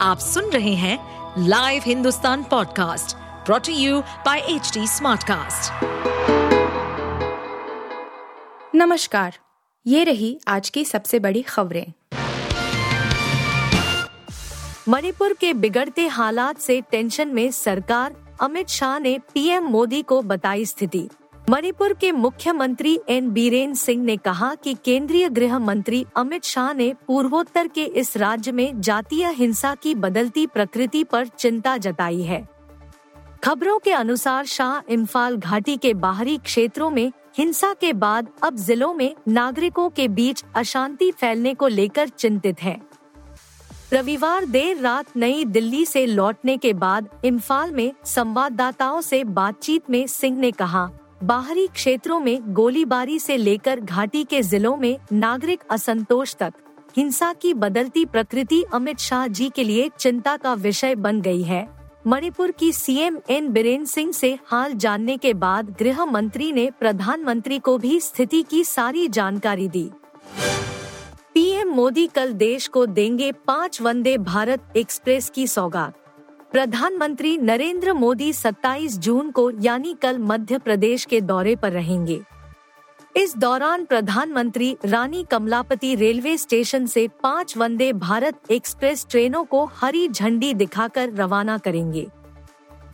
आप सुन रहे हैं live Hindustan podcast brought to you by H Smartcast. नमस्कार, ये रही आज की सबसे बड़ी खबरें मणिपुर के बिगड़ते हालात से टेंशन में सरकार, अमित शाह ने पीएम मोदी को बताई स्थिति मणिपुर के मुख्यमंत्री एन बीरेन सिंह ने कहा कि केंद्रीय गृह मंत्री अमित शाह ने पूर्वोत्तर के इस राज्य में जातीय हिंसा की बदलती प्रकृति पर चिंता जताई है खबरों के अनुसार शाह इम्फाल घाटी के बाहरी क्षेत्रों में हिंसा के बाद अब जिलों में नागरिकों के बीच अशांति फैलने को लेकर चिंतित हैं। रविवार देर रात नई दिल्ली से लौटने के बाद इम्फाल में संवाददाताओं से बातचीत में सिंह ने कहा बाहरी क्षेत्रों में गोलीबारी से लेकर घाटी के जिलों में नागरिक असंतोष तक। हिंसा की बदलती प्रकृति अमित शाह जी के लिए चिंता का विषय बन गई है। मणिपुर की सीएम एन बीरेन सिंह से हाल जानने के बाद गृह मंत्री ने प्रधानमंत्री को भी स्थिति की सारी जानकारी दी। पीएम मोदी कल देश को देंगे पाँच वंदे भारत एक्सप्रेस की सौगात। प्रधानमंत्री नरेंद्र मोदी 27 जून को यानी कल मध्य प्रदेश के दौरे पर रहेंगे। इस दौरान प्रधानमंत्री रानी कमलापति रेलवे स्टेशन से पाँच वंदे भारत एक्सप्रेस ट्रेनों को हरी झंडी दिखाकर रवाना करेंगे।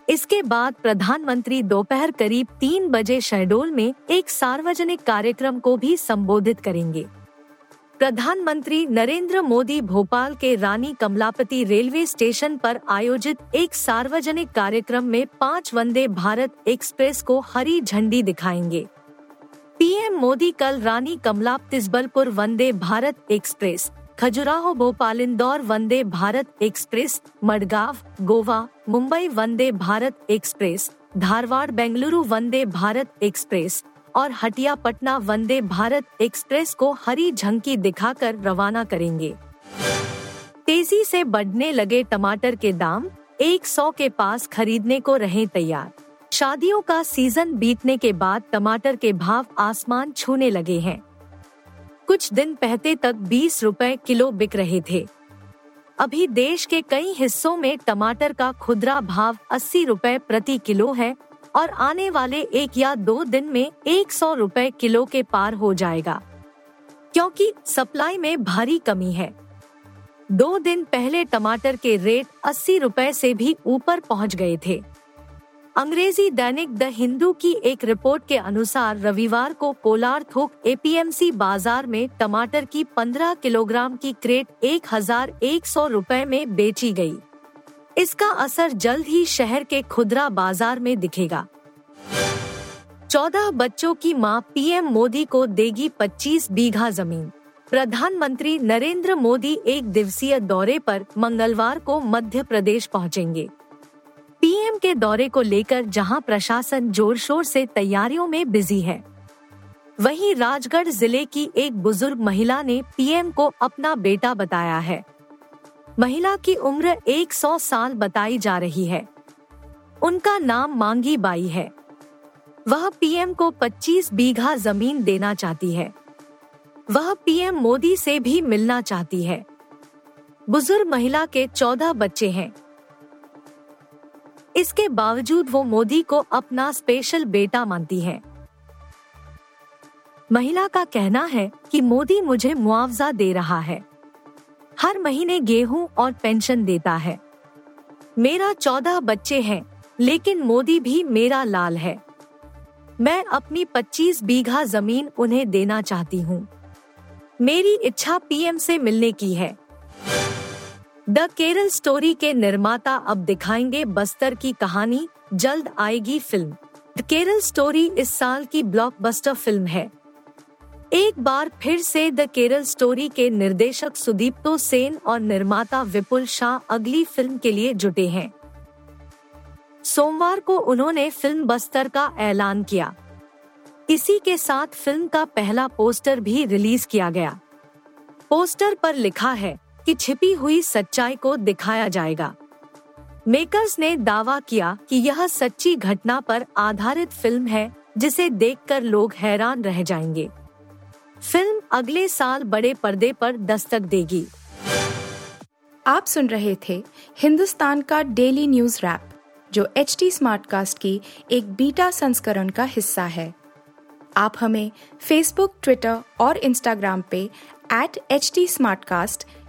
इसके बाद प्रधानमंत्री दोपहर करीब तीन बजे शहडोल में एक सार्वजनिक कार्यक्रम को भी संबोधित करेंगे। प्रधानमंत्री नरेंद्र मोदी भोपाल के रानी कमलापति रेलवे स्टेशन पर आयोजित एक सार्वजनिक कार्यक्रम में पाँच वंदे भारत एक्सप्रेस को हरी झंडी दिखाएँगे। पीएम मोदी कल रानी कमला तिजबलपुर Vande Bharat express, Khajuraho Bhopal Indore Vande Bharat express, Madgaon, Goa, Mumbai Vande Bharat express, Dharwad Bengaluru Vande Bharat express. और हटिया पटना वंदे भारत एक्सप्रेस को हरी झंकी दिखाकर रवाना करेंगे। तेज़ी से बढ़ने लगे टमाटर के दाम 100 के पास खरीदने को रहे तैयार। शादियों का सीज़न बीतने के बाद टमाटर के भाव आसमान छूने लगे हैं। कुछ दिन पहले तक 20 रुपए किलो बिक रहे थे। अभी देश के कई हिस्सों में टमाटर का खुदरा भाव 80 रुपए प्रति किलो है और आने वाले एक या दो दिन में एक सौ रूपए किलो के पार हो जाएगा। क्योंकि सप्लाई में भारी कमी है। दो दिन पहले टमाटर के रेट अस्सी रूपए से भी ऊपर पहुँच गए थे। अंग्रेज़ी दैनिक द हिंदू की एक रिपोर्ट के अनुसार रविवार को कोलार थोक एपीएमसी बाज़ार में टमाटर की 15 किलोग्राम की क्रेट एक हज़ार एक सौ रूपए में बेची गई। इसका असर जल्द ही शहर के खुदरा बाज़ार में दिखेगा। चौदह बच्चों की माँ पीएम मोदी को देगी 25 बीघा ज़मीन। प्रधानमंत्री नरेंद्र मोदी एक दिवसीय दौरे पर मंगलवार को मध्य प्रदेश पहुँचेंगे। पीएम के दौरे को लेकर जहाँ प्रशासन ज़ोर शोर से तैयारियों में बिज़ी है, वहीं राजगढ़ ज़िले की एक बुज़ुर्ग महिला ने पीएम को अपना बेटा बताया है। महिला की उम्र 100 साल बताई जा रही है। उनका नाम मांगी बाई है। वह पीएम को 25 बीघा ज़मीन देना चाहती है। वह पीएम मोदी से भी मिलना चाहती है। बुज़ुर्ग महिला के 14 बच्चे हैं। इसके बावजूद वो मोदी को अपना स्पेशल बेटा मानती है। महिला का कहना है कि मोदी मुझे मुआवजा दे रहा है। हर महीने गेहूँ और पेंशन देता है। मेरा चौदह बच्चे हैं, लेकिन मोदी भी मेरा लाल है। मैं अपनी 25 बीघा ज़मीन उन्हें देना चाहती हूँ। मेरी इच्छा पीएम से मिलने की है। द केरल स्टोरी के निर्माता अब दिखाएँगे बस्तर की कहानी, जल्द आएगी फ़िल्म। द केरल स्टोरी इस साल की ब्लॉकबस्टर फ़िल्म है। एक बार फिर से द केरल स्टोरी के निर्देशक सुदीप्तो सेन और निर्माता विपुल शाह अगली फ़िल्म के लिए जुटे हैं। सोमवार को उन्होंने फ़िल्म बस्तर का ऐलान किया। इसी के साथ फ़िल्म का पहला पोस्टर भी रिलीज़ किया गया। पोस्टर पर लिखा है कि छिपी हुई सच्चाई को दिखाया जाएगा। मेकर्स ने दावा किया कि यह सच्ची घटना पर आधारित फ़िल्म है, जिसे देखकर लोग हैरान रह जाएँगे। फ़िल्म अगले साल बड़े पर्दे पर दस्तक देगी। आप सुन रहे थे हिंदुस्तान का डेली न्यूज़ रैप, जो एच टी स्मार्टकास्ट की एक बीटा संस्करण का हिस्सा है। आप हमें फेसबुक ट्विटर और इंस्टाग्राम पे एट एच टी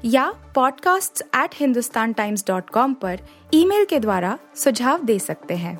या podcasts@hindustantimes.com पर ईमेल के द्वारा सुझाव दे सकते हैं।